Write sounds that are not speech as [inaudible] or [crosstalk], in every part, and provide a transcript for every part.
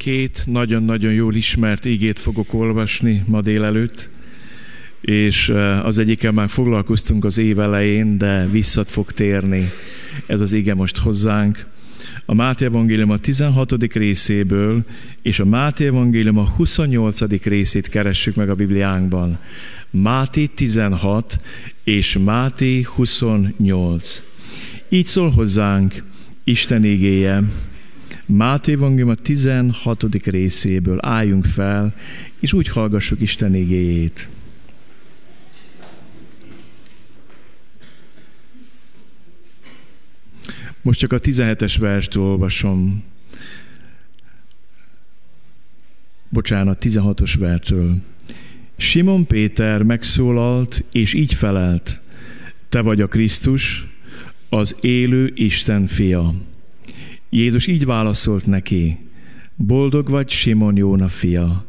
Két nagyon-nagyon jól ismert ígét fogok olvasni ma délelőtt, és az egyikkel már foglalkoztunk az év elején, de visszat fog térni ez az ige most hozzánk. A Máté Evangélium a 16. részéből, és a Máté Evangélium a 28. részét keressük meg a Bibliánkban. Máté 16 és Máté 28. Így szól hozzánk Isten igéje. Máté Evangélium a 16. részéből álljunk fel, és úgy hallgassuk Isten igéjét. Most csak a 17-es verst olvasom. Bocsánat, 16-os vertől. Simon Péter megszólalt, és így felelt, te vagy a Krisztus, az élő Isten fia. Jézus így válaszolt neki, boldog vagy Simon Jóna fia,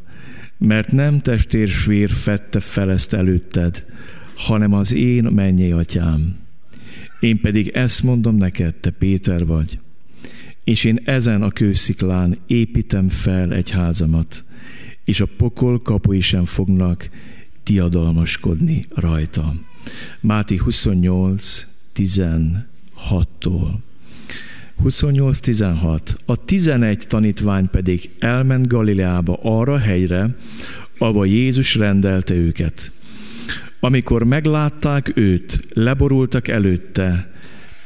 mert nem testérsvér fette fel ezt előtted, hanem az én mennyi atyám. Én pedig ezt mondom neked, te Péter vagy, és én ezen a kősziklán építem fel egy házamat, és a pokol kapui sem fognak diadalmaskodni rajta. Máti 28, 16-tól. 28-16. A 11 tanítvány pedig elment Galileába arra helyre, ahol Jézus rendelte őket. Amikor meglátták őt, leborultak előtte,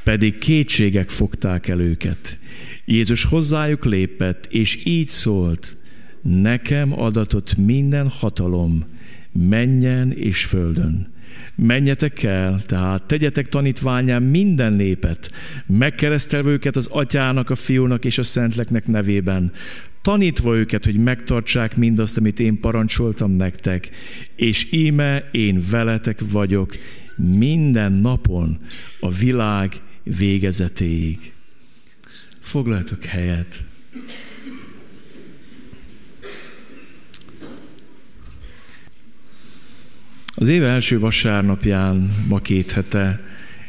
pedig kétségek fogták el őket. Jézus hozzájuk lépett, és így szólt, nekem adatott minden hatalom, menjen és földön. Menjetek el, tehát tegyetek tanítványán minden népet, megkeresztelve őket az atyának, a fiúnak és a szentleknek nevében, tanítva őket, hogy megtartsák mindazt, amit én parancsoltam nektek, és íme én veletek vagyok minden napon a világ végezetéig. Foglaltok helyet. Az éve első vasárnapján, ma két hete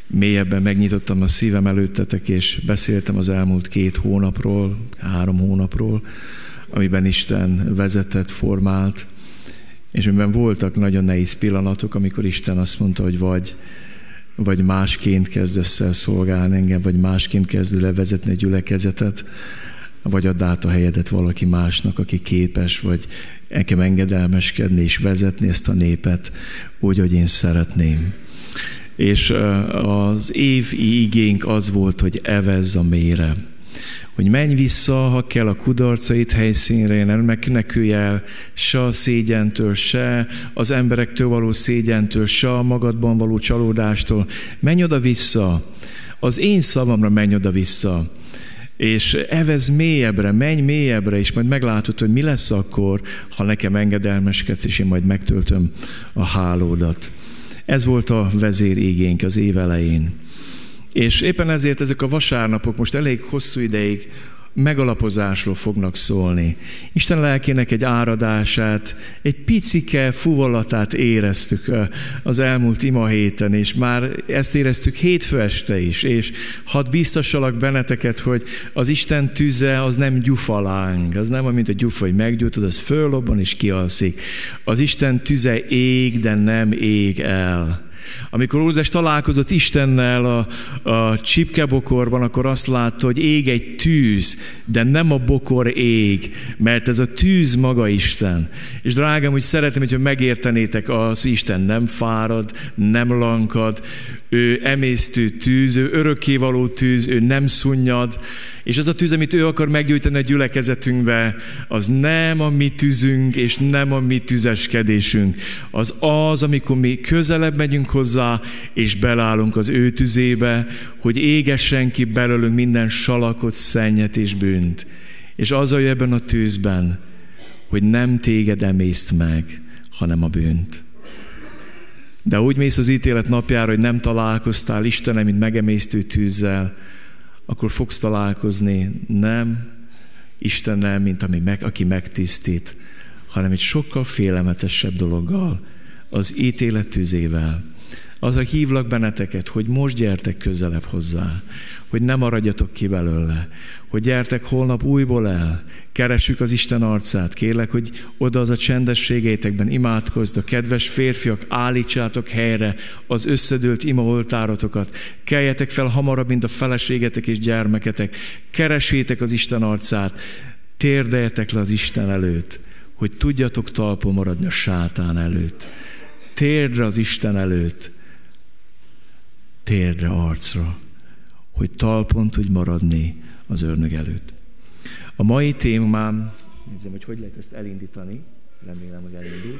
mélyebben megnyitottam a szívem előttetek, és beszéltem az elmúlt két hónapról, három hónapról, amiben Isten vezetett, formált, és amiben voltak nagyon nehéz pillanatok, amikor Isten azt mondta, hogy vagy, vagy másként kezdesz el szolgálni engem, vagy másként kezded el vezetni a gyülekezetet, vagy add át a helyedet valaki másnak, aki képes, vagy nekem engedelmeskedni és vezetni ezt a népet úgy, hogy én szeretném. És az év igénk az volt, hogy evez a mére. Hogy menj vissza, ha kell a kudarcait helyszínre, nem megkülj el se a szégyentől, se az emberektől való szégyentől, se a magadban való csalódástól. Menj oda-vissza, az én szavamra menj oda-vissza és evez mélyebbre, menj mélyebbre, és majd meglátod, hogy mi lesz akkor, ha nekem engedelmeskedsz, és én majd megtöltöm a hálódat. Ez volt a vezérégénk az év elején. És éppen ezért ezek a vasárnapok most elég hosszú ideig megalapozásról fognak szólni. Isten lelkének egy áradását, egy picike fuvolatát éreztük az elmúlt ima héten, és már ezt éreztük hétfő este is, és hadd biztosalak benneteket, hogy az Isten tüze az nem gyufaláng, az nem olyan, mint a gyufa, hogy meggyújtod, az föllobban és kialszik. Az Isten tüze ég, de nem ég el. Amikor Mózes találkozott Istennel a, a csipkebokorban, akkor azt látta, hogy ég egy tűz, de nem a bokor ég, mert ez a tűz maga Isten. És drágám, hogy szeretném, hogyha megértenétek az, Isten nem fárad, nem lankad, ő emésztő tűz, ő örökkévaló tűz, ő nem szunnyad, és az a tűz, amit ő akar meggyújtani a gyülekezetünkbe, az nem a mi tűzünk, és nem a mi tüzeskedésünk. Az az, amikor mi közelebb megyünk hozzá, és belállunk az ő tüzébe, hogy égessen ki belőlünk minden salakot, szennyet és bűnt. És az a ebben a tűzben, hogy nem téged emészt meg, hanem a bűnt. De úgy mész az ítélet napjára, hogy nem találkoztál Istenem, mint megemésztő tűzzel, akkor fogsz találkozni nem Istennel, mint ami meg, aki megtisztít, hanem egy sokkal félelmetesebb dologgal, az ítélet tűzével, azra hívlak benneteket, hogy most gyertek közelebb hozzá, hogy ne maradjatok ki belőle, hogy gyertek holnap újból el, keressük az Isten arcát, kérlek, hogy oda az a csendességeitekben imádkozd, a kedves férfiak, állítsátok helyre az összedőlt imaoltárotokat, keljetek fel hamarabb, mint a feleségetek és gyermeketek, keresétek az Isten arcát, térdeljetek le az Isten előtt, hogy tudjatok talpon maradni a sátán előtt. Térdre az Isten előtt, térdre arcra, hogy talpon tudj maradni az örnög előtt. A mai témám, nézzem, hogy hogy lehet ezt elindítani, remélem, hogy elindul.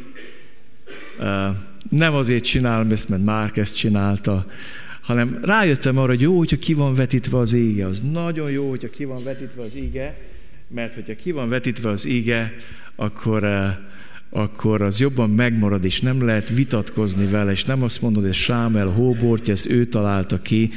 Nem azért csinálom ezt, mert Márk ezt csinálta, hanem rájöttem arra, hogy jó, hogyha ki van vetítve az ége. Az nagyon jó, hogyha ki van vetítve az ége, mert hogyha ki van vetítve az ége, akkor akkor az jobban megmarad, és nem lehet vitatkozni vele, és nem azt mondod, hogy Sámel hóbortja, ezt ő találta ki,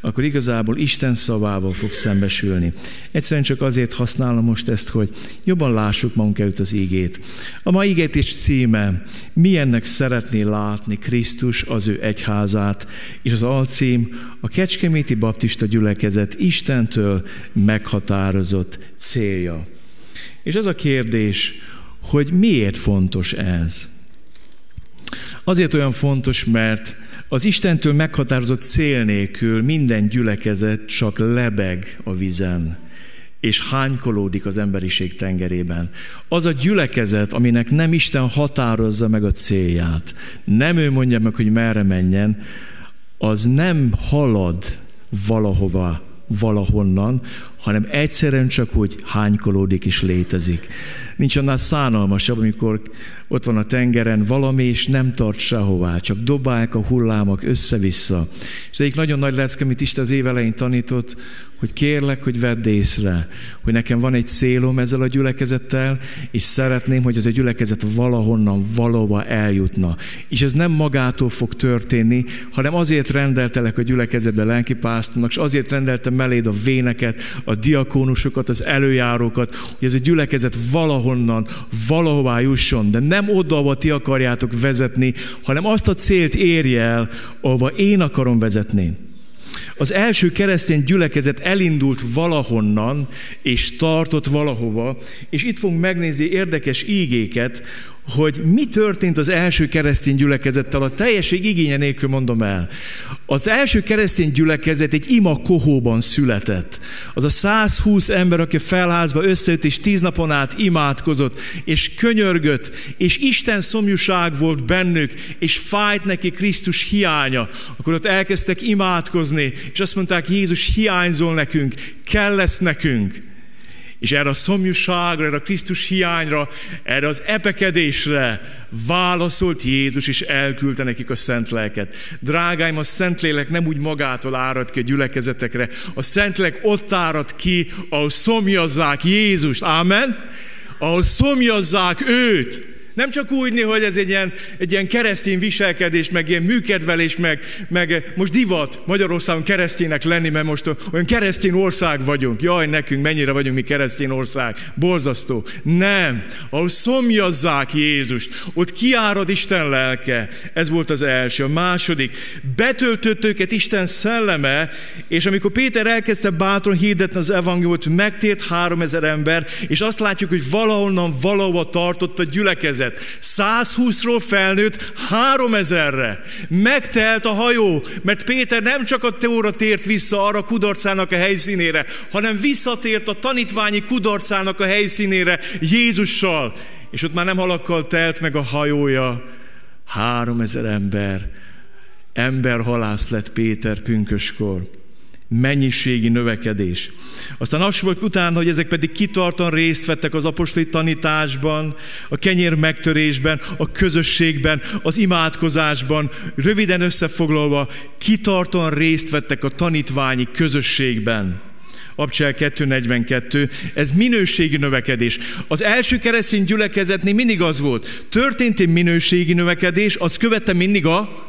akkor igazából Isten szavával fog szembesülni. Egyszerűen csak azért használom most ezt, hogy jobban lássuk magunk előtt az ígét. A mai ígétés címe, milyennek szeretné látni Krisztus az ő egyházát, és az alcím a Kecskeméti Baptista gyülekezet Istentől meghatározott célja. És ez a kérdés, hogy miért fontos ez. Azért olyan fontos, mert az Istentől meghatározott cél nélkül minden gyülekezet csak lebeg a vizen, és hánykolódik az emberiség tengerében. Az a gyülekezet, aminek nem Isten határozza meg a célját, nem ő mondja meg, hogy merre menjen, az nem halad valahova, valahonnan, hanem egyszerűen csak úgy hánykolódik és létezik. Nincs annál szánalmasabb, amikor ott van a tengeren valami, és nem tart sehová, csak dobálják a hullámok össze-vissza. És egyik nagyon nagy lecke, amit Isten az év elején tanított, hogy kérlek, hogy vedd észre, hogy nekem van egy célom ezzel a gyülekezettel, és szeretném, hogy ez a gyülekezet valahonnan valóba eljutna. És ez nem magától fog történni, hanem azért rendeltelek a gyülekezetbe lelkipásztornak, és azért rendeltem meléd a véneket, a diakónusokat, az előjárókat, hogy ez a gyülekezet valahonnan, valahová jusson, de nem oda, ahova ti akarjátok vezetni, hanem azt a célt érje el, ahova én akarom vezetni. Az első keresztény gyülekezet elindult valahonnan, és tartott valahova, és itt fogunk megnézni érdekes ígéket, hogy mi történt az első keresztény gyülekezettel, a teljesség igénye nélkül mondom el. Az első keresztény gyülekezet egy ima kohóban született. Az a 120 ember, aki felházba összejött, és tíz napon át imádkozott, és könyörgött, és Isten szomjúság volt bennük, és fájt neki Krisztus hiánya. Akkor ott elkezdtek imádkozni, és azt mondták, Jézus hiányzol nekünk, kell lesz nekünk. És erre a szomjúságra, erre a Krisztus hiányra, erre az epekedésre válaszolt Jézus, és elküldte nekik a szent lelket. Drágáim, a szent lélek nem úgy magától árad ki a gyülekezetekre. A szent lélek ott árad ki, ahol szomjazzák Jézust. Ámen? Ahol szomjazzák őt. Nem csak úgy, hogy ez egy ilyen, egy ilyen keresztény viselkedés, meg ilyen műkedvelés, meg, meg most divat Magyarországon kereszténynek lenni, mert most olyan keresztény ország vagyunk. Jaj, nekünk mennyire vagyunk mi keresztény ország. Borzasztó. Nem. Ahol szomjazzák Jézust, ott kiárad Isten lelke. Ez volt az első. A második. Betöltött őket Isten szelleme, és amikor Péter elkezdte bátran hirdetni az evangéliumot, megtért három ezer ember, és azt látjuk, hogy valahonnan valahova tartott a gyülekezet érkezett. 120-ról felnőtt 3000-re. Megtelt a hajó, mert Péter nem csak a teóra tért vissza arra kudarcának a helyszínére, hanem visszatért a tanítványi kudarcának a helyszínére Jézussal. És ott már nem halakkal telt meg a hajója. 3000 ember. Ember halász lett Péter pünköskor mennyiségi növekedés. Aztán az volt utána, hogy ezek pedig kitartan részt vettek az apostoli tanításban, a kenyér megtörésben, a közösségben, az imádkozásban, röviden összefoglalva, kitartan részt vettek a tanítványi közösségben. Abcsel 242, ez minőségi növekedés. Az első keresztény gyülekezetnél mindig az volt, történt egy minőségi növekedés, az követte mindig a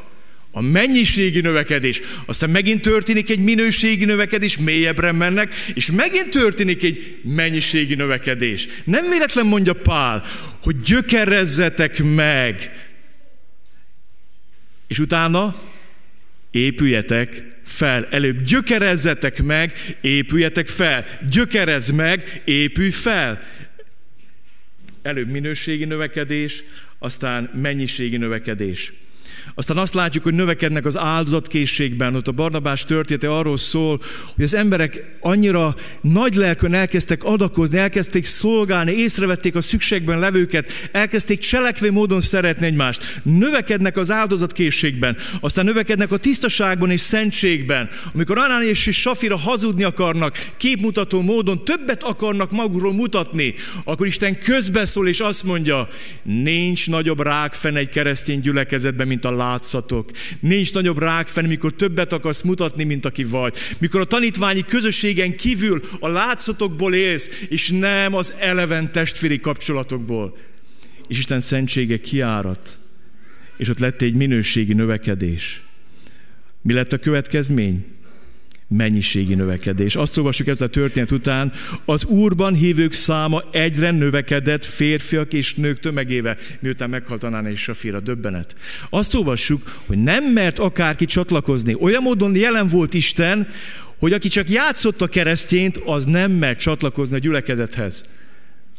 a mennyiségi növekedés, aztán megint történik egy minőségi növekedés, mélyebbre mennek, és megint történik egy mennyiségi növekedés. Nem véletlen mondja Pál, hogy gyökerezzetek meg. És utána épüljetek fel. Előbb gyökerezzetek meg, épüljetek fel. Gyökerez meg, épülj fel. Előbb minőségi növekedés, aztán mennyiségi növekedés. Aztán azt látjuk, hogy növekednek az áldozatkészségben. Ott a Barnabás története arról szól, hogy az emberek annyira nagy lelkön elkezdtek adakozni, elkezdték szolgálni, észrevették a szükségben levőket, elkezdték cselekvő módon szeretni egymást. Növekednek az áldozatkészségben, aztán növekednek a tisztaságban és szentségben. Amikor Anán és Safira hazudni akarnak, képmutató módon többet akarnak magukról mutatni, akkor Isten közbeszól és azt mondja, nincs nagyobb rákfen egy keresztény gyülekezetben, mint a látszatok. Nincs nagyobb rákfen, mikor többet akarsz mutatni, mint aki vagy. Mikor a tanítványi közösségen kívül a látszatokból élsz, és nem az eleven testvéri kapcsolatokból. És Isten szentsége kiárat, és ott lett egy minőségi növekedés. Mi lett a következmény? Mennyiségi növekedés. Azt olvassuk ezt a történet után, az Úrban hívők száma egyre növekedett férfiak és nők tömegével, miután meghalt Anán és Safira, döbbenet. Azt olvassuk, hogy nem mert akárki csatlakozni. Olyan módon jelen volt Isten, hogy aki csak játszott a keresztényt, az nem mert csatlakozni a gyülekezethez.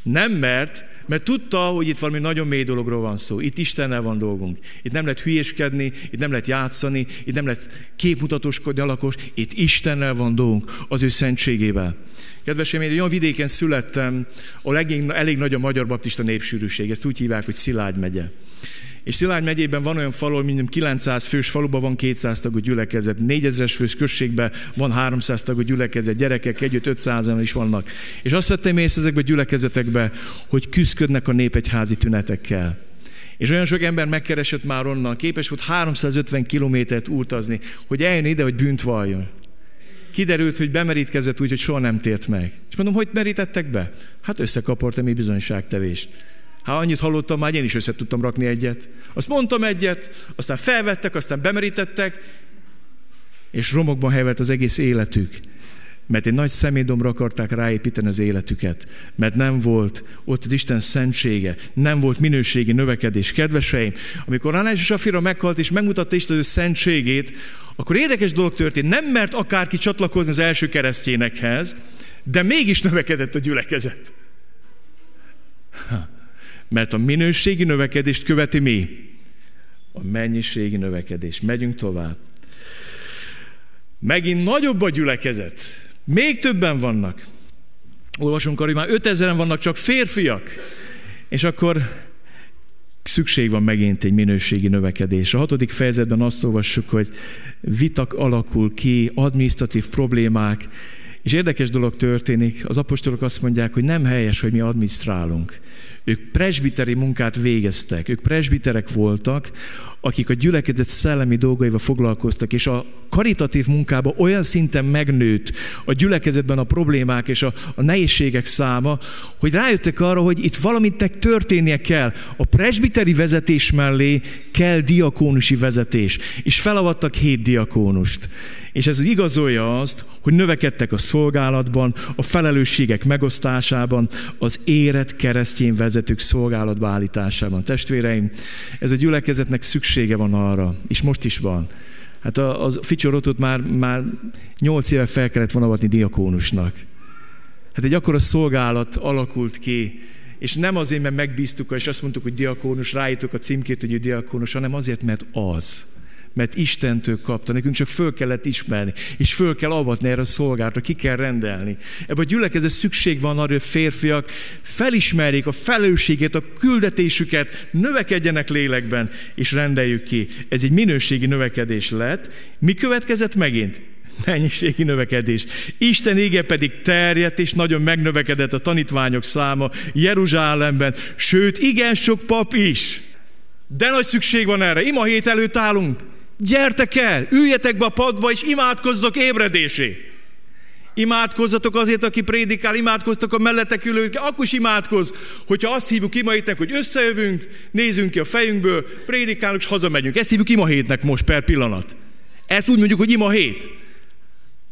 Nem mert, mert tudta, hogy itt valami nagyon mély dologról van szó. Itt Istennel van dolgunk. Itt nem lehet hülyéskedni, itt nem lehet játszani, itt nem lehet képmutatóskodni alakos, itt Istennel van dolgunk, az ő szentségével. Kedvesem, én egy olyan vidéken születtem, ahol elég, elég nagy a magyar baptista népsűrűség. Ezt úgy hívják, hogy Szilágy megye. És Szilágy megyében van olyan falu, mint 900 fős faluban van 200 tagú gyülekezet, 4000-es fős községben van 300 tagú gyülekezet, gyerekek együtt 500-an is vannak. És azt vettem észre ezekbe a gyülekezetekbe, hogy küzdködnek a népegyházi tünetekkel. És olyan sok ember megkeresett már onnan, képes volt 350 kilométert utazni, hogy eljön ide, hogy bűnt valljon. Kiderült, hogy bemerítkezett úgy, hogy soha nem tért meg. És mondom, hogy merítettek be? Hát összekaportam egy bizonyságtevést. Hát annyit hallottam, már én is össze tudtam rakni egyet. Azt mondtam egyet, aztán felvettek, aztán bemerítettek, és romokban helyvett az egész életük. Mert egy nagy személydomra akarták ráépíteni az életüket. Mert nem volt ott az Isten szentsége, nem volt minőségi növekedés. Kedveseim, amikor Anás és Safira meghalt és megmutatta Isten az ő szentségét, akkor érdekes dolog történt. Nem mert akárki csatlakozni az első keresztényekhez, de mégis növekedett a gyülekezet. Ha. Mert a minőségi növekedést követi mi? A mennyiségi növekedés. Megyünk tovább. Megint nagyobb a gyülekezet. Még többen vannak. Olvasunk arra, hogy már 5000-en vannak csak férfiak. És akkor szükség van megint egy minőségi növekedés. A hatodik fejezetben azt olvassuk, hogy vitak alakul ki, administratív problémák, és érdekes dolog történik, az apostolok azt mondják, hogy nem helyes, hogy mi adminisztrálunk. Ők presbiteri munkát végeztek, ők presbiterek voltak, akik a gyülekezet szellemi dolgaival foglalkoztak, és a karitatív munkába olyan szinten megnőtt a gyülekezetben a problémák és a, a nehézségek száma, hogy rájöttek arra, hogy itt valamit történnie kell. A presbiteri vezetés mellé kell diakónusi vezetés, és felavattak hét diakónust. És ez igazolja azt, hogy növekedtek a szolgálatban, a felelősségek megosztásában, az érett keresztény vezetők szolgálatba állításában. Testvéreim, ez a gyülekezetnek szüksége van arra, és most is van. Hát a, a Ficsorotot már, már nyolc éve fel kellett volna diakónusnak. Hát egy akkora szolgálat alakult ki, és nem azért, mert megbíztuk, és azt mondtuk, hogy diakónus, ráítok a címkét, hogy diakónus, hanem azért, mert az mert Istentől kapta, nekünk csak föl kellett ismerni, és föl kell avatni erre a szolgálatra, ki kell rendelni. Ebben a gyülekezet szükség van arra, hogy férfiak felismerjék a felelősséget, a küldetésüket, növekedjenek lélekben, és rendeljük ki. Ez egy minőségi növekedés lett. Mi következett megint? mennyiségi növekedés. Isten ége pedig terjedt, és nagyon megnövekedett a tanítványok száma Jeruzsálemben, sőt, igen sok pap is. De nagy szükség van erre. Ima hét előtt állunk. Gyertek el, üljetek be a padba, és imádkozzatok ébredésé. Imádkozzatok azért, aki prédikál, imádkoztok a mellettek ülők, akkor is imádkoz, hogyha azt hívjuk ima hétnek, hogy összejövünk, nézzünk ki a fejünkből, prédikálunk, és hazamegyünk. Ezt hívjuk ima hétnek most per pillanat. Ezt úgy mondjuk, hogy ima hét.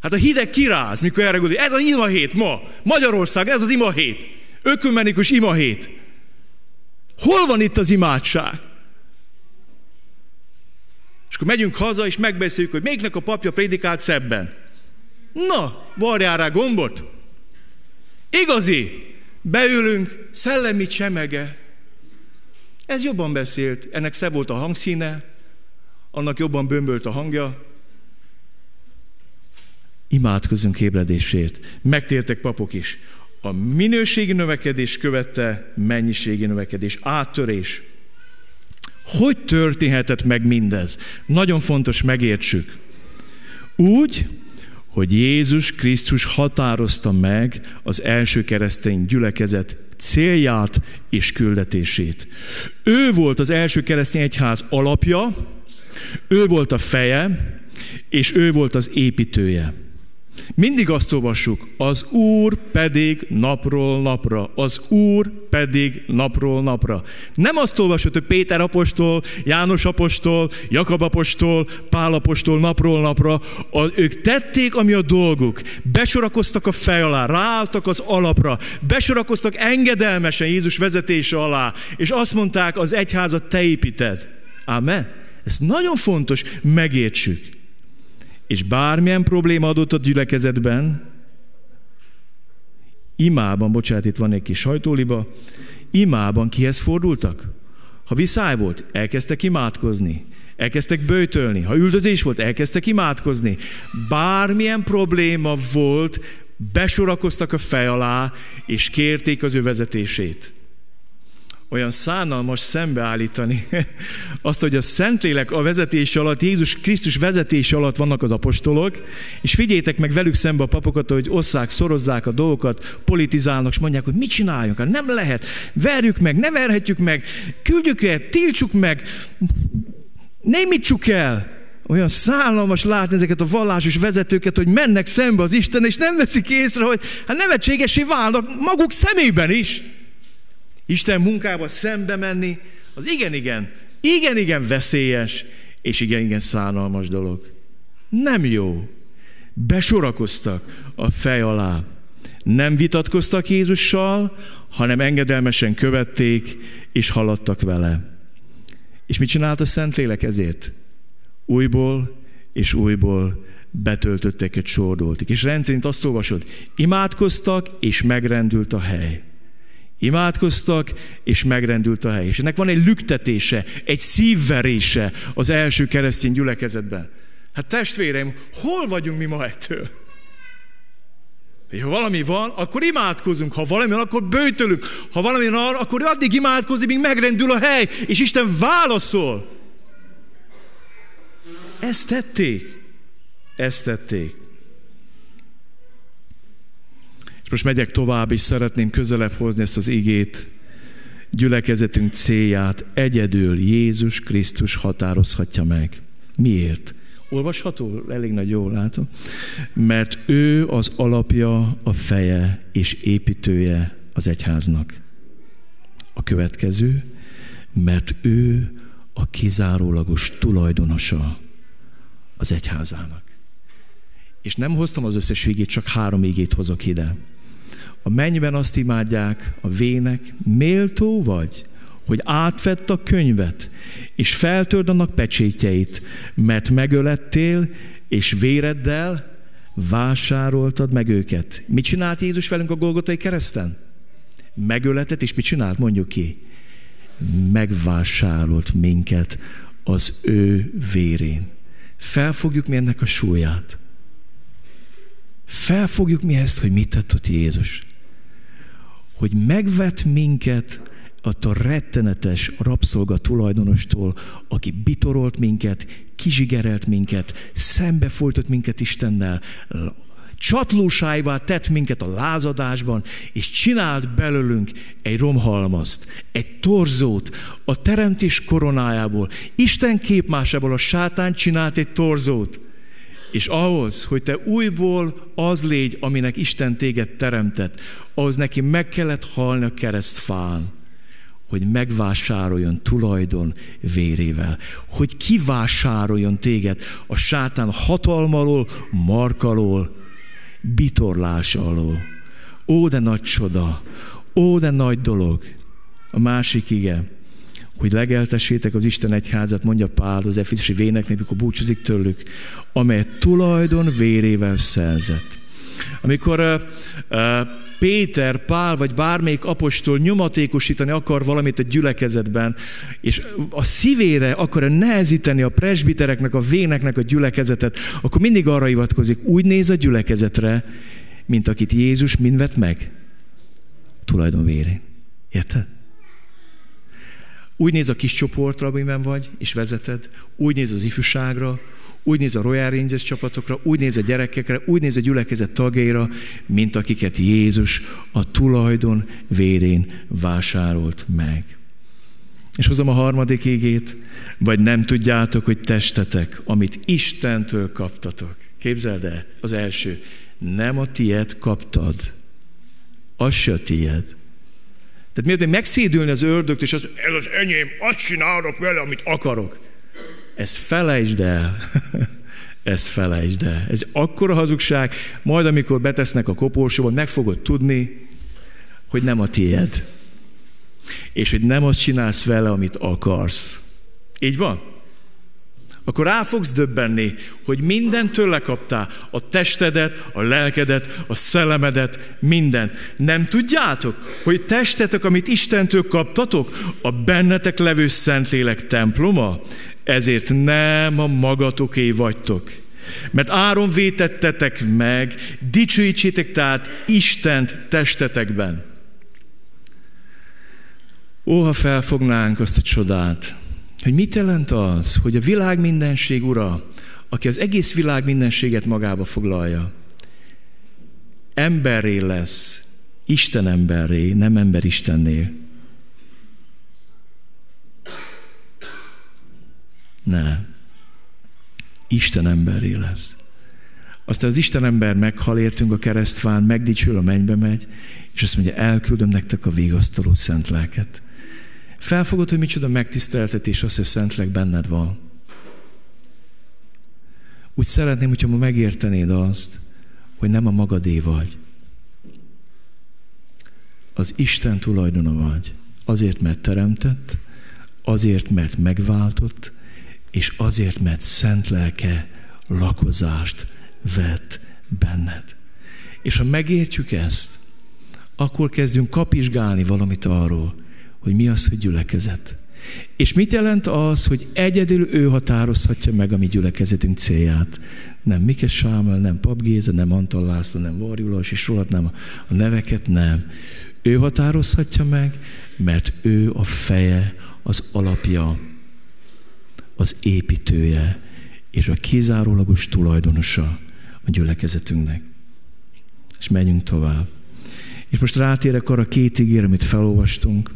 Hát a hideg kiráz, mikor erre gondoljuk. Ez az ima hét ma. Magyarország, ez az ima hét. Ökumenikus ima hét. Hol van itt az imádság? És akkor megyünk haza, és megbeszéljük, hogy melyiknek a papja prédikált szebben. Na, varjál rá gombot. Igazi. Beülünk, szellemi csemege. Ez jobban beszélt, ennek szebb volt a hangszíne, annak jobban bömbölt a hangja. Imádkozunk ébredésért. Megtértek papok is. A minőségi növekedés követte mennyiségi növekedés, áttörés. Hogy történhetett meg mindez? Nagyon fontos megértsük. Úgy, hogy Jézus Krisztus határozta meg az első keresztény gyülekezet célját és küldetését. Ő volt az első keresztény egyház alapja, ő volt a feje, és ő volt az építője. Mindig azt olvassuk, az Úr pedig napról napra, az Úr pedig napról napra. Nem azt olvasod, hogy Péter apostol, János apostol, Jakab apostol, Pál apostol napról napra. A, ők tették, ami a dolguk. Besorakoztak a fej alá, ráálltak az alapra, besorakoztak engedelmesen Jézus vezetése alá, és azt mondták, az egyházat te építed. Amen. Ez nagyon fontos, megértsük és bármilyen probléma adott a gyülekezetben, imában, bocsánat, itt van egy kis sajtóliba, imában kihez fordultak? Ha viszály volt, elkezdtek imádkozni. Elkezdtek bőtölni. Ha üldözés volt, elkezdtek imádkozni. Bármilyen probléma volt, besorakoztak a fej alá, és kérték az ő vezetését olyan szánalmas szembeállítani [laughs] azt, hogy a Szentlélek a vezetés alatt, Jézus Krisztus vezetés alatt vannak az apostolok, és figyeljétek meg velük szembe a papokat, hogy osszák, szorozzák a dolgokat, politizálnak, és mondják, hogy mit csináljunk, hát nem lehet, verjük meg, ne verhetjük meg, küldjük el, tiltsuk meg, némítsuk el. Olyan szállalmas látni ezeket a vallásos vezetőket, hogy mennek szembe az Isten, és nem veszik észre, hogy hát nevetségesé válnak maguk szemében is. Isten munkába szembe menni, az igen-igen, igen-igen veszélyes, és igen-igen szánalmas dolog. Nem jó. Besorakoztak a fej alá. Nem vitatkoztak Jézussal, hanem engedelmesen követték, és haladtak vele. És mit csinált a Szentlélek ezért? Újból és újból betöltöttek egy sordoltik. És rendszerint azt olvasod, imádkoztak, és megrendült a hely. Imádkoztak, és megrendült a hely. És ennek van egy lüktetése, egy szívverése az első keresztény gyülekezetben. Hát testvéreim, hol vagyunk mi ma ettől? Ha valami van, akkor imádkozunk. Ha valami van, akkor bőtölünk. Ha valami van, akkor addig imádkozik, míg megrendül a hely, és Isten válaszol. Ezt tették. Ezt tették. És most megyek tovább, és szeretném közelebb hozni ezt az igét, gyülekezetünk célját egyedül Jézus Krisztus határozhatja meg. Miért? Olvasható? Elég nagy jól látom. Mert ő az alapja, a feje és építője az egyháznak. A következő, mert ő a kizárólagos tulajdonosa az egyházának. És nem hoztam az összes igét, csak három igét hozok ide. A mennyben azt imádják a vének, méltó vagy, hogy átvett a könyvet, és feltörd annak pecsétjeit, mert megölettél, és véreddel vásároltad meg őket. Mit csinált Jézus velünk a Golgotai kereszten? Megöletett, és mit csinált? Mondjuk ki. Megvásárolt minket az ő vérén. Felfogjuk mi ennek a súlyát. Felfogjuk mi ezt, hogy mit tett ott Jézus hogy megvet minket attól rettenetes rabszolga tulajdonostól, aki bitorolt minket, kizsigerelt minket, szembefolytott minket Istennel, csatlósájvá tett minket a lázadásban, és csinált belőlünk egy romhalmazt, egy torzót a teremtés koronájából. Isten képmásából a sátán csinált egy torzót. És ahhoz, hogy te újból az légy, aminek Isten téged teremtett, ahhoz neki meg kellett halni a keresztfán, hogy megvásároljon tulajdon vérével, hogy kivásároljon téged a sátán hatalmalól, markalól, bitorlása alól. Ó, de nagy csoda, ó, de nagy dolog. A másik ige, hogy legeltessétek az Isten egyházat, mondja Pál az Efézusi véneknek, mikor búcsúzik tőlük, amelyet tulajdon vérével szerzett. Amikor Péter, Pál vagy bármelyik apostol nyomatékosítani akar valamit a gyülekezetben, és a szívére akar nehezíteni a presbitereknek, a véneknek a gyülekezetet, akkor mindig arra hivatkozik, úgy néz a gyülekezetre, mint akit Jézus mind meg. Tulajdon vérén. Érted? Úgy néz a kis csoportra, amiben vagy, és vezeted, úgy néz az ifjúságra, úgy néz a Royal Rangers csapatokra, úgy néz a gyerekekre, úgy néz a gyülekezet tagjaira, mint akiket Jézus a tulajdon vérén vásárolt meg. És hozom a harmadik égét, vagy nem tudjátok, hogy testetek, amit Istentől kaptatok. Képzeld el, az első, nem a tied kaptad, az se a tied. Tehát miért megszédülni az ördögt, és az, ez az enyém, azt csinálok vele, amit akarok. Ezt felejtsd el. [laughs] Ezt felejtsd el. Ez akkora hazugság, majd amikor betesznek a koporsóba, meg fogod tudni, hogy nem a tiéd. És hogy nem azt csinálsz vele, amit akarsz. Így van? Akkor rá fogsz döbbenni, hogy mindent tőle kaptál. A testedet, a lelkedet, a szellemedet, mindent. Nem tudjátok, hogy testetek, amit Istentől kaptatok, a bennetek levő Szentlélek temploma? ezért nem a magatoké vagytok. Mert áron vétettetek meg, dicsőítsétek tehát Istent testetekben. Ó, ha felfognánk azt a csodát, hogy mit jelent az, hogy a világ mindenség ura, aki az egész világ mindenséget magába foglalja, emberré lesz, Isten emberré, nem ember Istennél. Ne. Isten emberré lesz. Aztán az Isten ember meghal értünk a keresztfán, megdicsül, a mennybe megy, és azt mondja, elküldöm nektek a végasztaló szent lelket. Felfogod, hogy micsoda megtiszteltetés az, hogy szent lelk benned van. Úgy szeretném, hogyha ma megértenéd azt, hogy nem a magadé vagy. Az Isten tulajdona vagy. Azért, mert teremtett, azért, mert megváltott, és azért, mert szent lelke lakozást vett benned. És ha megértjük ezt, akkor kezdünk kapizsgálni valamit arról, hogy mi az, hogy gyülekezet. És mit jelent az, hogy egyedül ő határozhatja meg a mi gyülekezetünk célját? Nem Mikes Sámel, nem Pap Géza, nem Antal László, nem Varjulas, és nem a neveket, nem. Ő határozhatja meg, mert ő a feje, az alapja az építője és a kizárólagos tulajdonosa a gyülekezetünknek. És menjünk tovább. És most rátérek arra két ígére, amit felolvastunk.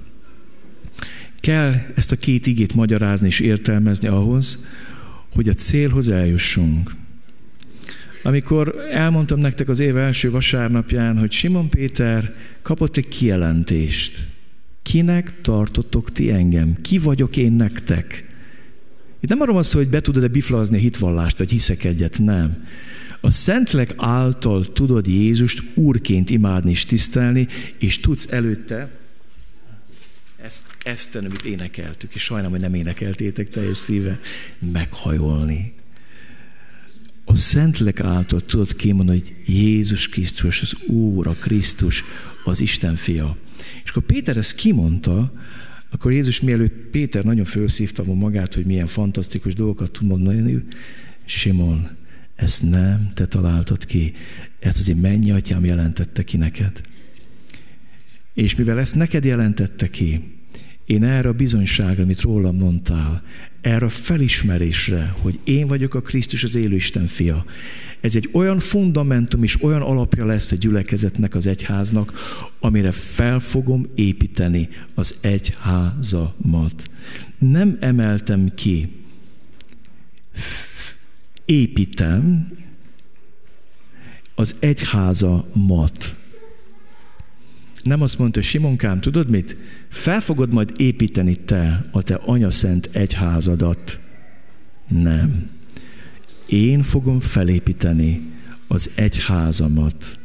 Kell ezt a két igét magyarázni és értelmezni ahhoz, hogy a célhoz eljussunk. Amikor elmondtam nektek az év első vasárnapján, hogy Simon Péter kapott egy kijelentést. Kinek tartotok ti engem? Ki vagyok én nektek? Itt nem arról van szó, hogy be tudod-e biflazni a hitvallást, vagy hiszek egyet, nem. A Szentlek által tudod Jézust úrként imádni és tisztelni, és tudsz előtte ezt, ezt amit énekeltük, és sajnálom, hogy nem énekeltétek teljes szíve, meghajolni. A Szentlek által tudod kimondani, hogy Jézus Krisztus, az Úr, a Krisztus, az Isten fia. És akkor Péter ezt kimondta, akkor Jézus mielőtt Péter nagyon felszívta magát, hogy milyen fantasztikus dolgokat tud mondani, Simon, ezt nem te találtad ki, ezt azért mennyi atyám jelentette ki neked. És mivel ezt neked jelentette ki, én erre a bizonyságra, amit rólam mondtál, erre a felismerésre, hogy én vagyok a Krisztus, az élő Isten fia, ez egy olyan fundamentum és olyan alapja lesz a gyülekezetnek, az egyháznak, amire fel fogom építeni az egyházamat. Nem emeltem ki, építem az egyházamat. Nem azt mondta, Simonkám, tudod mit? Fel fogod majd építeni te a te anyaszent egyházadat. Nem én fogom felépíteni az egyházamat.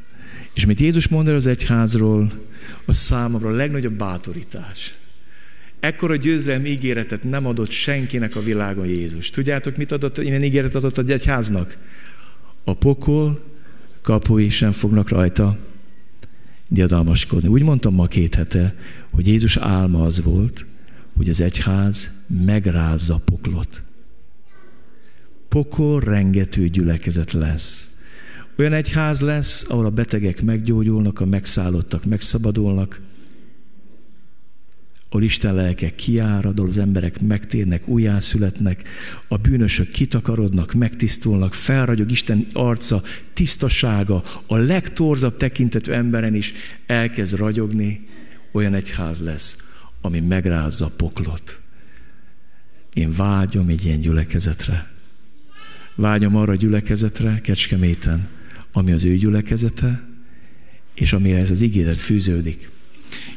És mit Jézus mond el az egyházról, a számomra a legnagyobb bátorítás. Ekkora győzelmi ígéretet nem adott senkinek a világon Jézus. Tudjátok, mit adott, milyen ígéret adott a egyháznak? A pokol kapui sem fognak rajta diadalmaskodni. Úgy mondtam ma két hete, hogy Jézus álma az volt, hogy az egyház megrázza poklot. Pokol rengető gyülekezet lesz. Olyan egyház lesz, ahol a betegek meggyógyulnak, a megszállottak megszabadulnak, ahol Isten lelke kiárad, ahol az emberek megtérnek, újjászületnek, a bűnösök kitakarodnak, megtisztulnak, felragyog Isten arca, tisztasága, a legtorzabb tekintetű emberen is elkezd ragyogni, olyan egyház lesz, ami megrázza a poklot. Én vágyom egy ilyen gyülekezetre. Vágyom arra a gyülekezetre, Kecskeméten, ami az ő gyülekezete, és amihez az ígéret fűződik.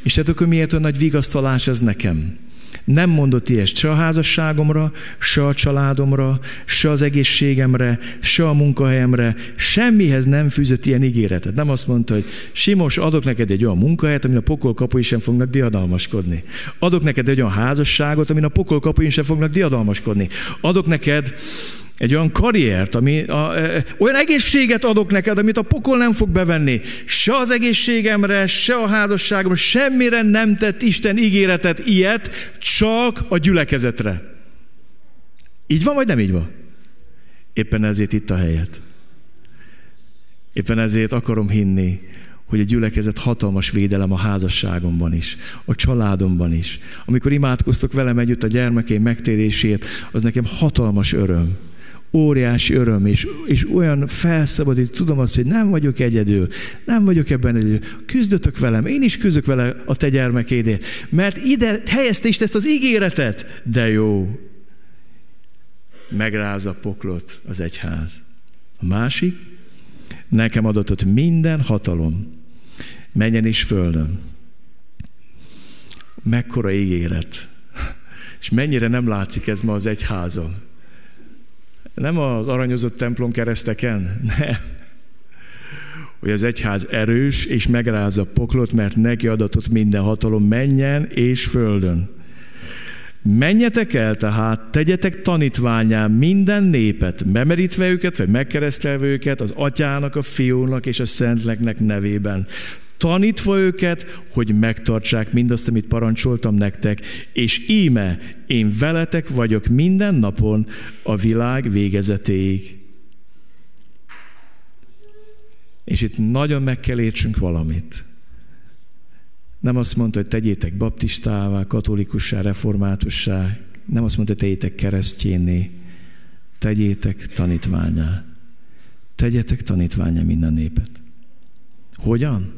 És tehát akkor miért olyan nagy vigasztalás ez nekem? Nem mondott ilyet se a házasságomra, se a családomra, se az egészségemre, se a munkahelyemre, semmihez nem fűzött ilyen ígéretet. Nem azt mondta, hogy Simos, adok neked egy olyan munkahelyet, amin a pokol kapui sem fognak diadalmaskodni. Adok neked egy olyan házasságot, amin a pokol kapui sem fognak diadalmaskodni. Adok neked egy olyan karriert, ami a, olyan egészséget adok neked, amit a pokol nem fog bevenni. Se az egészségemre, se a házasságomra, semmire nem tett Isten ígéretet ilyet, csak a gyülekezetre. Így van, vagy nem így van? Éppen ezért itt a helyet. Éppen ezért akarom hinni, hogy a gyülekezet hatalmas védelem a házasságomban is, a családomban is. Amikor imádkoztok velem együtt a gyermekeim megtérését, az nekem hatalmas öröm óriási öröm, és, és olyan felszabadít, tudom azt, hogy nem vagyok egyedül, nem vagyok ebben egyedül. Küzdötök velem, én is küzdök vele a te gyermekédért, mert ide helyezte is ezt az ígéretet, de jó. Megráz a poklot az egyház. A másik, nekem adatot minden hatalom, menjen is földön. Mekkora ígéret. És mennyire nem látszik ez ma az egyházon nem az aranyozott templom kereszteken, nem. Hogy az egyház erős, és megrázza poklot, mert neki adatott minden hatalom menjen és földön. Menjetek el tehát, tegyetek tanítványán minden népet, bemerítve őket, vagy megkeresztelve őket az atyának, a fiúnak és a szentleknek nevében tanítva őket, hogy megtartsák mindazt, amit parancsoltam nektek, és íme, én veletek vagyok minden napon a világ végezetéig. És itt nagyon meg kell értsünk valamit. Nem azt mondta, hogy tegyétek baptistává, katolikussá, reformátussá, nem azt mondta, hogy tegyétek keresztjénné, tegyétek tanítványá. Tegyetek tanítványá minden népet. Hogyan?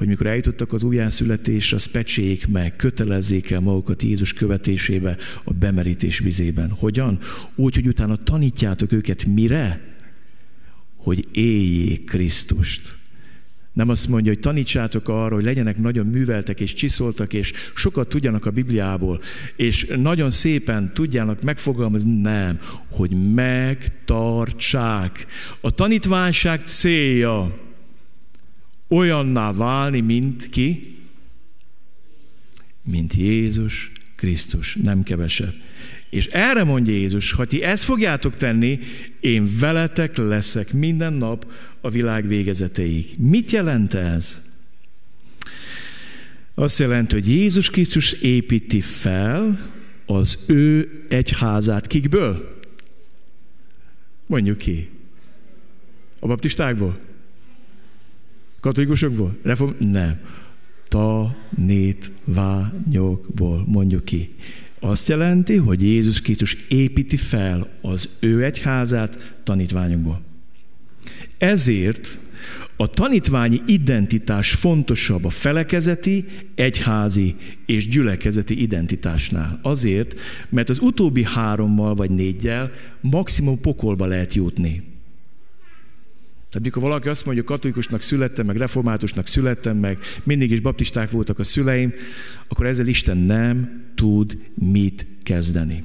Hogy mikor eljutottak az újjászületésre, az pecséjék meg, kötelezzék el magukat Jézus követésébe a bemerítés vizében. Hogyan? Úgy, hogy utána tanítjátok őket mire? Hogy éljék Krisztust. Nem azt mondja, hogy tanítsátok arra, hogy legyenek nagyon műveltek és csiszoltak, és sokat tudjanak a Bibliából, és nagyon szépen tudjának megfogalmazni, nem, hogy megtartsák. A tanítványság célja, olyanná válni, mint ki? Mint Jézus Krisztus, nem kevesebb. És erre mondja Jézus, ha ti ezt fogjátok tenni, én veletek leszek minden nap a világ végezeteig. Mit jelent ez? Azt jelenti, hogy Jézus Krisztus építi fel az ő egyházát. Kikből? Mondjuk ki. A baptistákból? Katolikusokból? Reform? Nem. Tanítványokból, mondjuk ki. Azt jelenti, hogy Jézus Krisztus építi fel az ő egyházát tanítványokból. Ezért a tanítványi identitás fontosabb a felekezeti, egyházi és gyülekezeti identitásnál. Azért, mert az utóbbi hárommal vagy négyel maximum pokolba lehet jutni. Tehát mikor valaki azt mondja, hogy katolikusnak születtem, meg reformátusnak születtem, meg mindig is baptisták voltak a szüleim, akkor ezzel Isten nem tud mit kezdeni.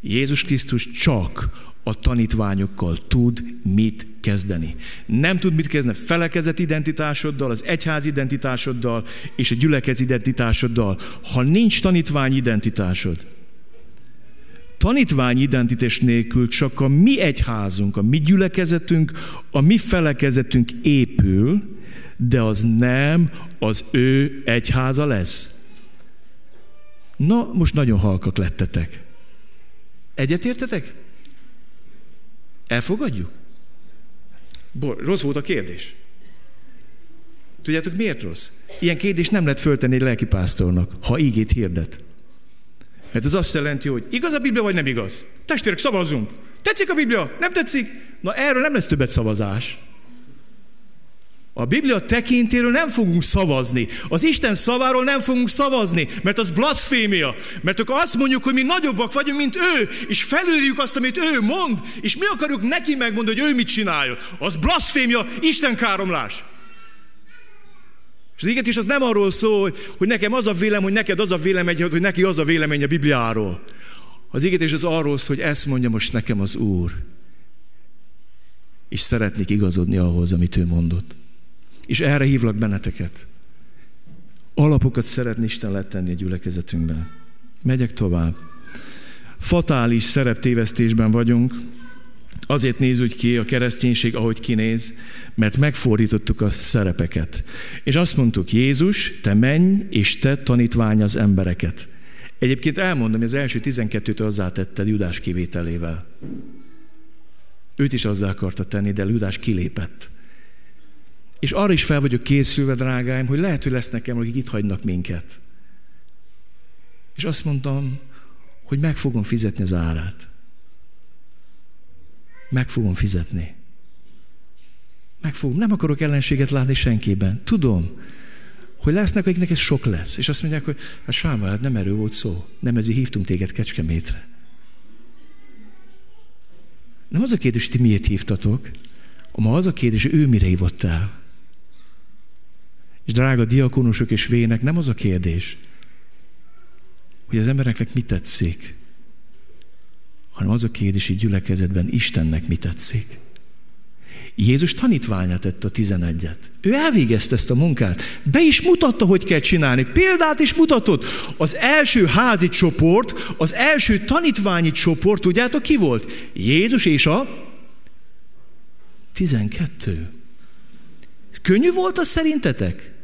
Jézus Krisztus csak a tanítványokkal tud mit kezdeni. Nem tud mit kezdeni felekezet identitásoddal, az egyház identitásoddal és a gyülekez identitásoddal, ha nincs tanítvány identitásod. Tanítvány identitás nélkül csak a mi egyházunk, a mi gyülekezetünk, a mi felekezetünk épül, de az nem az ő egyháza lesz. Na, most nagyon halkak lettetek. Egyetértetek? Elfogadjuk? Bo- rossz volt a kérdés. Tudjátok, miért rossz? Ilyen kérdést nem lehet föltenni egy lelkipásztornak, ha ígét hirdet. Mert ez azt jelenti, hogy igaz a Biblia, vagy nem igaz. Testvérek, szavazzunk. Tetszik a Biblia? Nem tetszik? Na erről nem lesz többet szavazás. A Biblia tekintéről nem fogunk szavazni. Az Isten szaváról nem fogunk szavazni, mert az blasfémia. Mert akkor azt mondjuk, hogy mi nagyobbak vagyunk, mint ő, és felüljük azt, amit ő mond, és mi akarjuk neki megmondani, hogy ő mit csináljon. Az blasfémia, Isten káromlás. És az is az nem arról szól, hogy nekem az a vélem, hogy neked az a vélemény, hogy neki az a vélemény a Bibliáról. Az is az arról szól, hogy ezt mondja most nekem az Úr. És szeretnék igazodni ahhoz, amit ő mondott. És erre hívlak benneteket. Alapokat szeretni Isten letenni a gyülekezetünkben. Megyek tovább. Fatális szereptévesztésben vagyunk. Azért néz úgy ki a kereszténység, ahogy kinéz, mert megfordítottuk a szerepeket. És azt mondtuk, Jézus, te menj, és te tanítvány az embereket. Egyébként elmondom, hogy az első 12-t hozzátetted Judás kivételével. Őt is azzá akarta tenni, de Judás kilépett. És arra is fel vagyok készülve, drágáim, hogy lehet, hogy lesz nekem, akik itt hagynak minket. És azt mondtam, hogy meg fogom fizetni az árát. Meg fogom fizetni. Meg fogom. Nem akarok ellenséget látni senkiben. Tudom, hogy lesznek, akiknek ez sok lesz. És azt mondják, hogy hát Sámba, hát nem erről volt szó. Nem ezért hívtunk téged Kecskemétre. Nem az a kérdés, hogy ti miért hívtatok, ma az a kérdés, hogy ő mire hívott el. És drága diakonusok és vének, nem az a kérdés, hogy az embereknek mi tetszik, hanem az a kérdés, hogy gyülekezetben Istennek mi tetszik. Jézus tanítványát tette a tizenegyet. Ő elvégezte ezt a munkát. Be is mutatta, hogy kell csinálni. Példát is mutatott. Az első házi csoport, az első tanítványi csoport, tudjátok ki volt? Jézus és a tizenkettő. Könnyű volt az szerintetek?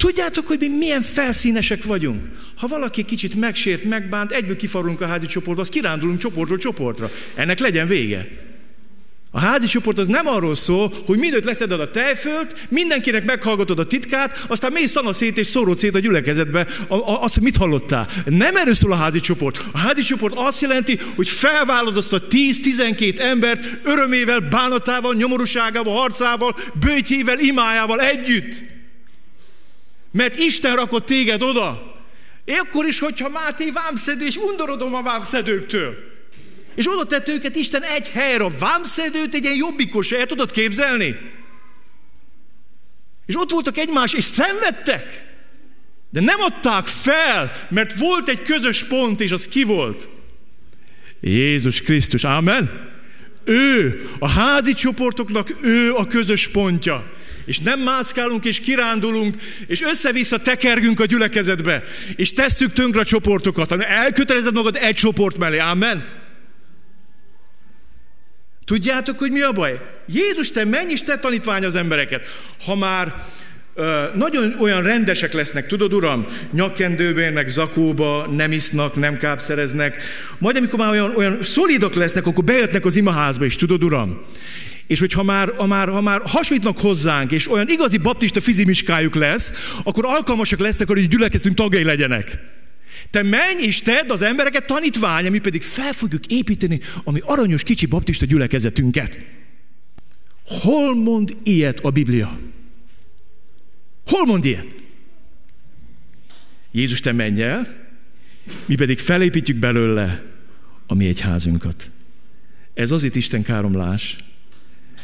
Tudjátok, hogy mi milyen felszínesek vagyunk? Ha valaki kicsit megsért, megbánt, egyből kifarulunk a házi csoportba, az kirándulunk csoportról csoportra. Ennek legyen vége. A házi csoport az nem arról szól, hogy mindent leszeded a tejfölt, mindenkinek meghallgatod a titkát, aztán mész szét és szórod szét a gyülekezetbe azt, hogy mit hallottál. Nem erről szól a házi csoport. A házi csoport azt jelenti, hogy felvállod azt a 10-12 embert örömével, bánatával, nyomorúságával, harcával, bőtjével, imájával együtt. Mert Isten rakott téged oda. Ekkor is, hogyha Máté vámszedő, és undorodom a vámszedőktől. És oda tett őket Isten egy helyre, a vámszedőt egy ilyen jobbikos el tudod képzelni? És ott voltak egymás, és szenvedtek. De nem adták fel, mert volt egy közös pont, és az ki volt? Jézus Krisztus. Amen. Ő, a házi csoportoknak ő a közös pontja és nem mászkálunk és kirándulunk, és össze-vissza tekergünk a gyülekezetbe, és tesszük tönkre a csoportokat, hanem elkötelezed magad egy csoport mellé. Amen. Tudjátok, hogy mi a baj? Jézus, te menj és te tanítvány az embereket. Ha már nagyon olyan rendesek lesznek, tudod, uram, nyakkendőben, meg zakóba, nem isznak, nem kápszereznek. Majd amikor már olyan, olyan szolidok lesznek, akkor bejöttnek az imaházba is, tudod, uram. És hogyha már, ha már, ha már hasonlítnak hozzánk, és olyan igazi baptista fizimiskájuk lesz, akkor alkalmasak lesznek, hogy gyülekeztünk tagjai legyenek. Te menj és tedd az embereket tanítvány, mi pedig fel fogjuk építeni a mi aranyos kicsi baptista gyülekezetünket. Hol mond ilyet a Biblia? Hol mond ilyet? Jézus, te menj el, mi pedig felépítjük belőle a mi egyházunkat. Ez az itt Isten káromlás,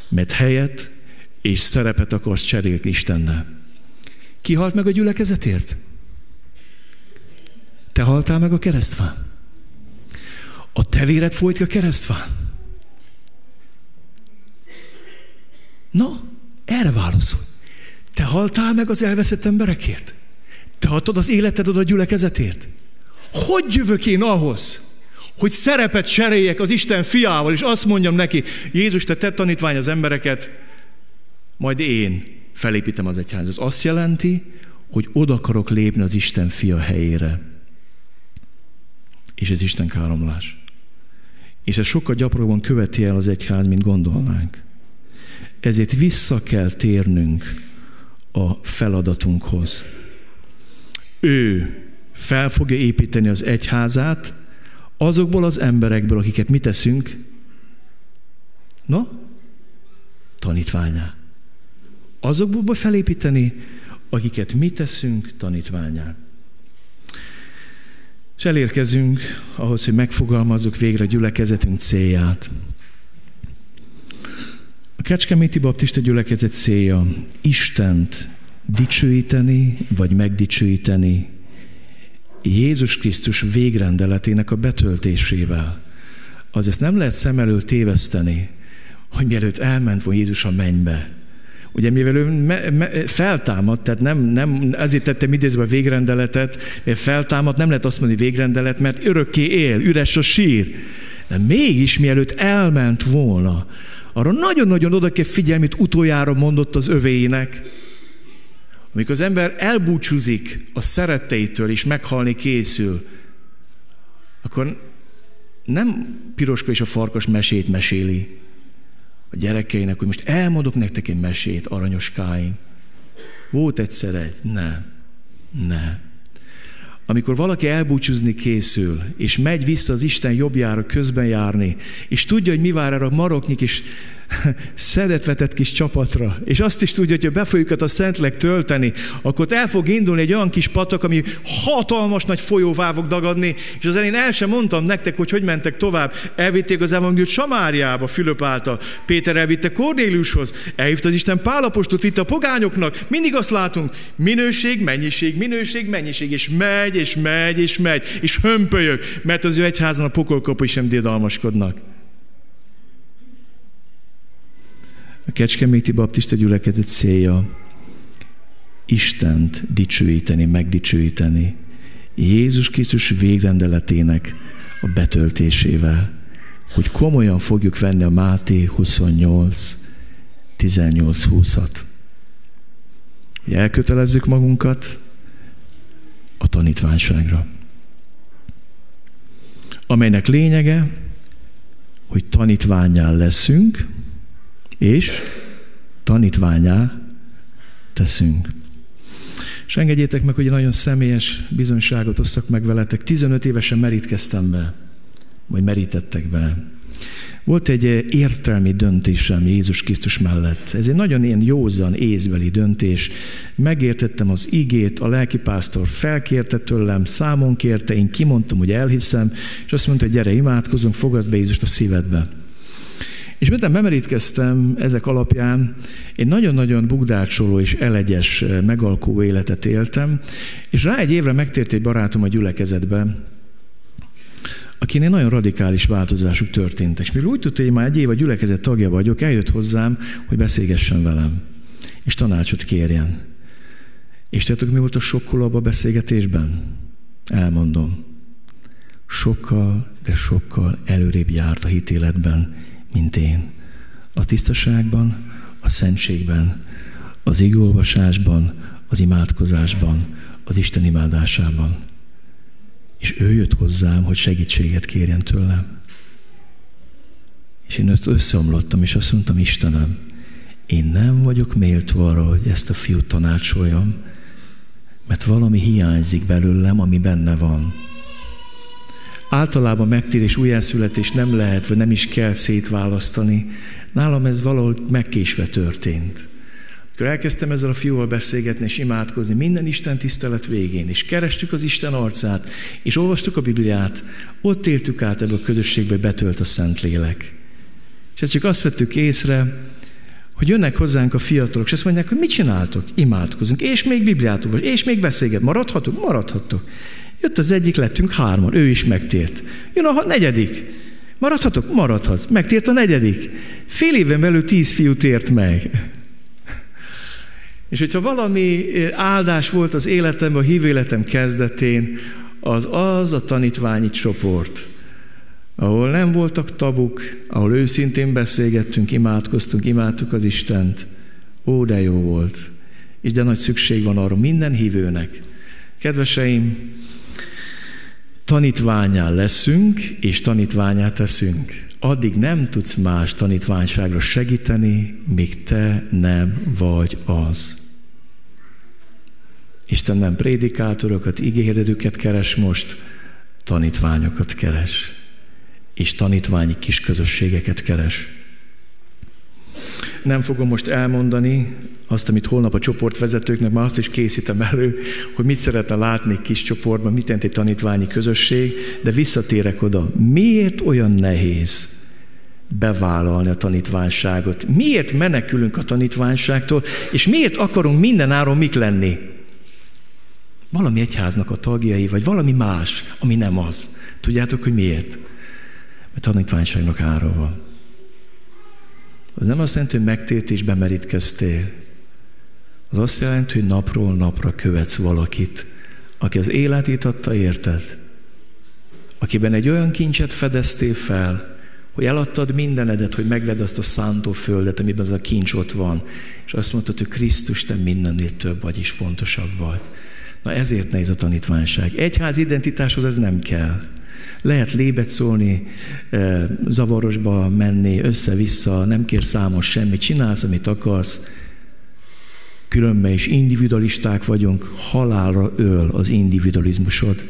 mert helyet és szerepet akarsz cserélni Istennel. Ki halt meg a gyülekezetért? Te haltál meg a keresztfán. A te véred folyt a keresztfán? Na, erre válaszol. Te haltál meg az elveszett emberekért? Te adtad az életed oda a gyülekezetért? Hogy jövök én ahhoz, hogy szerepet cseréljek az Isten fiával, és azt mondjam neki, Jézus, te tett tanítvány az embereket, majd én felépítem az egyház. Ez azt jelenti, hogy oda akarok lépni az Isten fia helyére. És ez Isten káromlás. És ez sokkal gyakrabban követi el az egyház, mint gondolnánk. Ezért vissza kell térnünk a feladatunkhoz. Ő fel fogja építeni az egyházát azokból az emberekből, akiket mi teszünk? No? Tanítványá. Azokból felépíteni, akiket mi teszünk tanítványá. És elérkezünk ahhoz, hogy megfogalmazzuk végre a gyülekezetünk célját. A Kecskeméti Baptista gyülekezet célja Istent dicsőíteni, vagy megdicsőíteni Jézus Krisztus végrendeletének a betöltésével. Az ezt nem lehet szem elől téveszteni, hogy mielőtt elment volna Jézus a mennybe, Ugye mivel ő me, me, feltámadt, tehát nem, nem, ezért tettem idézve a végrendeletet, mert feltámadt, nem lehet azt mondani végrendelet, mert örökké él, üres a sír. De mégis mielőtt elment volna, arra nagyon-nagyon oda kell figyelni, utoljára mondott az övéinek. Amikor az ember elbúcsúzik a szeretteitől és meghalni készül, akkor nem piroska és a farkas mesét meséli a gyerekeinek, hogy most elmondok nektek egy mesét, aranyoskáim. Volt egyszer egy? Nem. Nem. Amikor valaki elbúcsúzni készül, és megy vissza az Isten jobbjára közben járni, és tudja, hogy mi vár erre a maroknyik és [laughs] szedetvetett kis csapatra, és azt is tudja, hogy ha be fogjuk a Szentleg tölteni, akkor el fog indulni egy olyan kis patak, ami hatalmas nagy folyóvá fog dagadni, és az elén el sem mondtam nektek, hogy hogy mentek tovább. Elvitték az evangéliumot Samáriába, Fülöp által. Péter elvitte Kornéliushoz, elhívta az Isten Pálapostot, vitte a pogányoknak. Mindig azt látunk, minőség, mennyiség, minőség, mennyiség, és megy, és megy, és megy, és hömpölyök, mert az ő egyházan a pokolkapu sem dédalmaskodnak. A Kecskeméti Baptista gyülekezet célja Istent dicsőíteni, megdicsőíteni. Jézus Krisztus végrendeletének a betöltésével, hogy komolyan fogjuk venni a Máté 28, 18-20-at. Hogy elkötelezzük magunkat a tanítványságra, amelynek lényege, hogy tanítványán leszünk, és tanítványá teszünk. És engedjétek meg, hogy egy nagyon személyes bizonyságot osszak meg veletek. 15 évesen merítkeztem be, vagy merítettek be. Volt egy értelmi döntésem Jézus Krisztus mellett. Ez egy nagyon ilyen józan, észbeli döntés. Megértettem az igét, a lelkipásztor felkérte tőlem, számon kérte, én kimondtam, hogy elhiszem, és azt mondta, hogy gyere, imádkozunk, fogadj be Jézust a szívedbe. És miután bemerítkeztem ezek alapján, egy nagyon-nagyon bugdácsoló és elegyes eh, megalkó életet éltem, és rá egy évre megtért egy barátom a gyülekezetbe, akinél nagyon radikális változások történtek. És mivel úgy tudta, hogy már egy év a gyülekezet tagja vagyok, eljött hozzám, hogy beszélgessen velem, és tanácsot kérjen. És tudjátok, mi volt a sokkolóbb a beszélgetésben? Elmondom. Sokkal, de sokkal előrébb járt a hitéletben, mint én. A tisztaságban, a szentségben, az igolvasásban, az imádkozásban, az Isten imádásában. És ő jött hozzám, hogy segítséget kérjen tőlem. És én összeomlottam, és azt mondtam, Istenem, én nem vagyok méltó arra, hogy ezt a fiút tanácsoljam, mert valami hiányzik belőlem, ami benne van általában megtérés, újjászületés nem lehet, vagy nem is kell szétválasztani. Nálam ez valahol megkésve történt. Akkor elkezdtem ezzel a fiúval beszélgetni és imádkozni minden Isten tisztelet végén, és kerestük az Isten arcát, és olvastuk a Bibliát, ott éltük át ebbe a közösségbe, betölt a Szentlélek. És ezt csak azt vettük észre, hogy jönnek hozzánk a fiatalok, és azt mondják, hogy mit csináltok? Imádkozunk, és még Bibliát olvas, és még beszélget. Maradhatunk? Maradhatok. Jött az egyik, lettünk hárman, ő is megtért. Jön a negyedik. Maradhatok? Maradhatsz. Megtért a negyedik. Fél éven belül tíz fiú tért meg. És hogyha valami áldás volt az életemben, a hívő életem kezdetén, az az a tanítványi csoport, ahol nem voltak tabuk, ahol őszintén beszélgettünk, imádkoztunk, imádtuk az Istent. Ó, de jó volt. És de nagy szükség van arra minden hívőnek. Kedveseim, tanítványá leszünk, és tanítványá teszünk. Addig nem tudsz más tanítványságra segíteni, míg te nem vagy az. Isten nem prédikátorokat, ígéretőket keres most, tanítványokat keres, és tanítványi kis közösségeket keres. Nem fogom most elmondani azt, amit holnap a csoportvezetőknek, már azt is készítem elő, hogy mit szeretne látni kis csoportban, mit jelent egy tanítványi közösség, de visszatérek oda. Miért olyan nehéz bevállalni a tanítványságot? Miért menekülünk a tanítványságtól, és miért akarunk minden áron mik lenni? Valami egyháznak a tagjai, vagy valami más, ami nem az. Tudjátok, hogy miért? Mert tanítványságnak ára van. Az nem azt jelenti, hogy megtért és bemerítkeztél. Az azt jelenti, hogy napról napra követsz valakit, aki az életét adta, érted? Akiben egy olyan kincset fedeztél fel, hogy eladtad mindenedet, hogy megvedd azt a szántó földet, amiben az a kincs ott van, és azt mondtad, hogy Krisztus, te mindennél több vagy és fontosabb vagy. Na ezért nehéz a tanítványság. Egyház identitáshoz ez nem kell. Lehet lébet szólni, zavarosba menni, össze-vissza, nem kér számos semmit, csinálsz, amit akarsz. Különben is individualisták vagyunk, halálra öl az individualizmusod.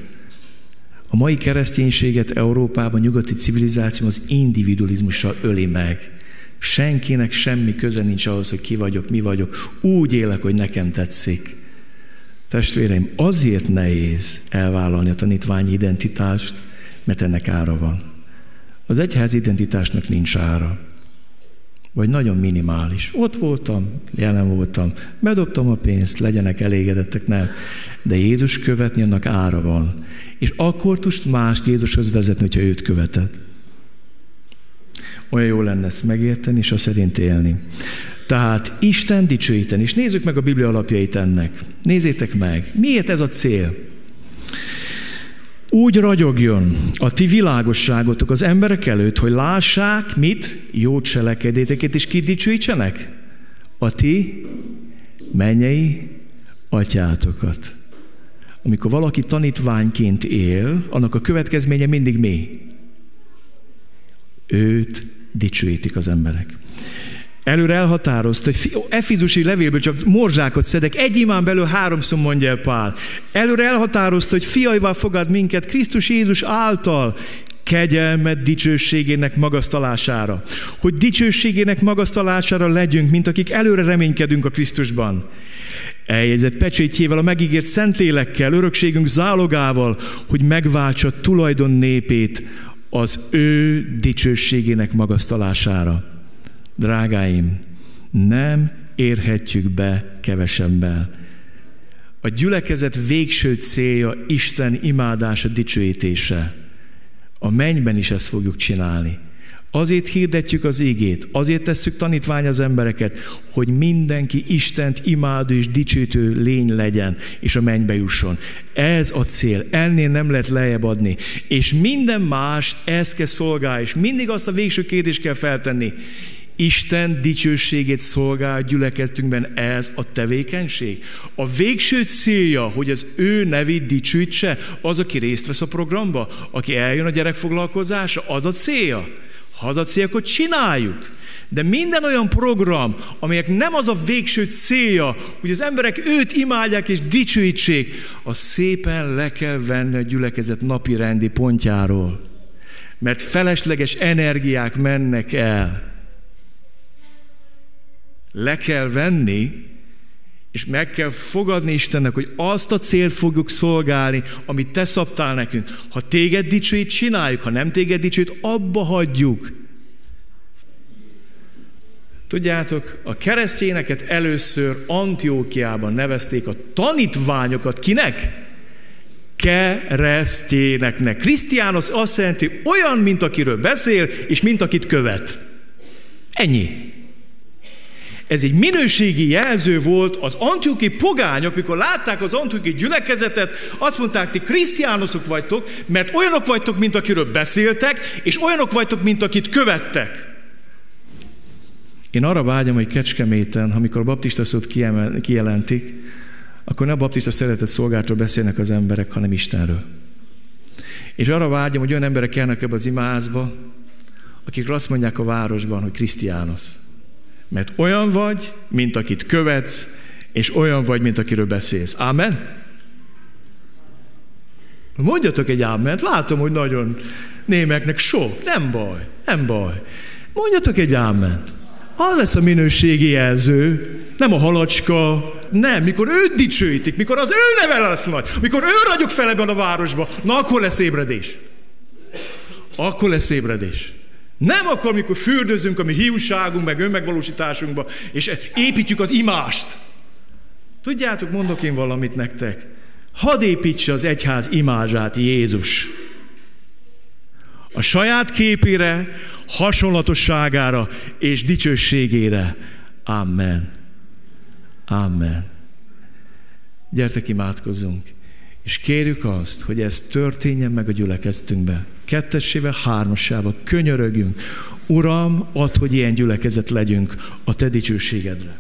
A mai kereszténységet Európában, nyugati civilizáció az individualizmussal öli meg. Senkinek semmi köze nincs ahhoz, hogy ki vagyok, mi vagyok. Úgy élek, hogy nekem tetszik. Testvéreim, azért nehéz elvállalni a tanítványi identitást, mert ennek ára van. Az egyház identitásnak nincs ára. Vagy nagyon minimális. Ott voltam, jelen voltam, bedobtam a pénzt, legyenek elégedettek, nem. De Jézus követni, annak ára van. És akkor tudsz mást Jézushoz vezetni, hogyha őt követed. Olyan jó lenne ezt megérteni, és a szerint élni. Tehát Isten dicsőíteni. És nézzük meg a Biblia alapjait ennek. Nézzétek meg. Miért ez a cél? Úgy ragyogjon a ti világosságotok az emberek előtt, hogy lássák, mit? Jó cselekedéteket, és ki dicsőítsenek? A ti mennyei atyátokat. Amikor valaki tanítványként él, annak a következménye mindig mi? Őt dicsőítik az emberek. Előre elhatározta, hogy Efizusi levélből csak morzsákat szedek, egy imán belül háromszor mondja el Pál. Előre elhatározta, hogy fiaival fogad minket Krisztus Jézus által kegyelmet dicsőségének magasztalására. Hogy dicsőségének magasztalására legyünk, mint akik előre reménykedünk a Krisztusban. Eljegyzett pecsétjével, a megígért szentlélekkel, örökségünk zálogával, hogy megváltsa tulajdon népét az ő dicsőségének magasztalására. Drágáim, nem érhetjük be kevesebbel. A gyülekezet végső célja Isten imádása, dicsőítése. A mennyben is ezt fogjuk csinálni. Azért hirdetjük az égét, azért tesszük tanítvány az embereket, hogy mindenki Istent imádó és dicsőítő lény legyen, és a mennybe jusson. Ez a cél, ennél nem lehet lejjebb adni. És minden más ezt kell szolgálni, és mindig azt a végső kérdést kell feltenni. Isten dicsőségét szolgál gyülekeztünkben ez a tevékenység. A végső célja, hogy az ő nevét dicsőítse, az, aki részt vesz a programba, aki eljön a gyerekfoglalkozásra, az a célja. Ha az a célja, akkor csináljuk. De minden olyan program, amelyek nem az a végső célja, hogy az emberek őt imádják és dicsőítsék, az szépen le kell venni a gyülekezet napi rendi pontjáról. Mert felesleges energiák mennek el le kell venni, és meg kell fogadni Istennek, hogy azt a célt fogjuk szolgálni, amit te szabtál nekünk. Ha téged dicsőít, csináljuk, ha nem téged dicsőít, abba hagyjuk. Tudjátok, a keresztényeket először Antiókiában nevezték a tanítványokat. Kinek? keresztjéneknek. Krisztiános azt jelenti olyan, mint akiről beszél, és mint akit követ. Ennyi. Ez egy minőségi jelző volt az antioki pogányok, mikor látták az antioki gyülekezetet, azt mondták, ti krisztiánosok vagytok, mert olyanok vagytok, mint akiről beszéltek, és olyanok vagytok, mint akit követtek. Én arra vágyom, hogy Kecskeméten, amikor a baptista szót kijelentik, akkor ne a baptista szeretett szolgáltól beszélnek az emberek, hanem Istenről. És arra vágyom, hogy olyan emberek kelnek ebbe az imázba, akik azt mondják a városban, hogy Krisztiánosz. Mert olyan vagy, mint akit követsz, és olyan vagy, mint akiről beszélsz. Amen? Mondjatok egy áment, látom, hogy nagyon némeknek sok, nem baj, nem baj. Mondjatok egy áment. Az lesz a minőségi jelző, nem a halacska, nem, mikor őt dicsőítik, mikor az ő neve lesz nagy, mikor ő ragyog fel ebben a városba, na akkor lesz ébredés. Akkor lesz ébredés. Nem akkor, amikor fürdözünk a mi hiúságunk, meg önmegvalósításunkba, és építjük az imást. Tudjátok, mondok én valamit nektek. Hadd építse az egyház imázsát Jézus. A saját képére, hasonlatosságára és dicsőségére. Amen. Amen. Gyertek, imádkozzunk. És kérjük azt, hogy ez történjen meg a gyülekezetünkben. Kettessével, hármasával könyörögjünk. Uram, add, hogy ilyen gyülekezet legyünk a Te dicsőségedre.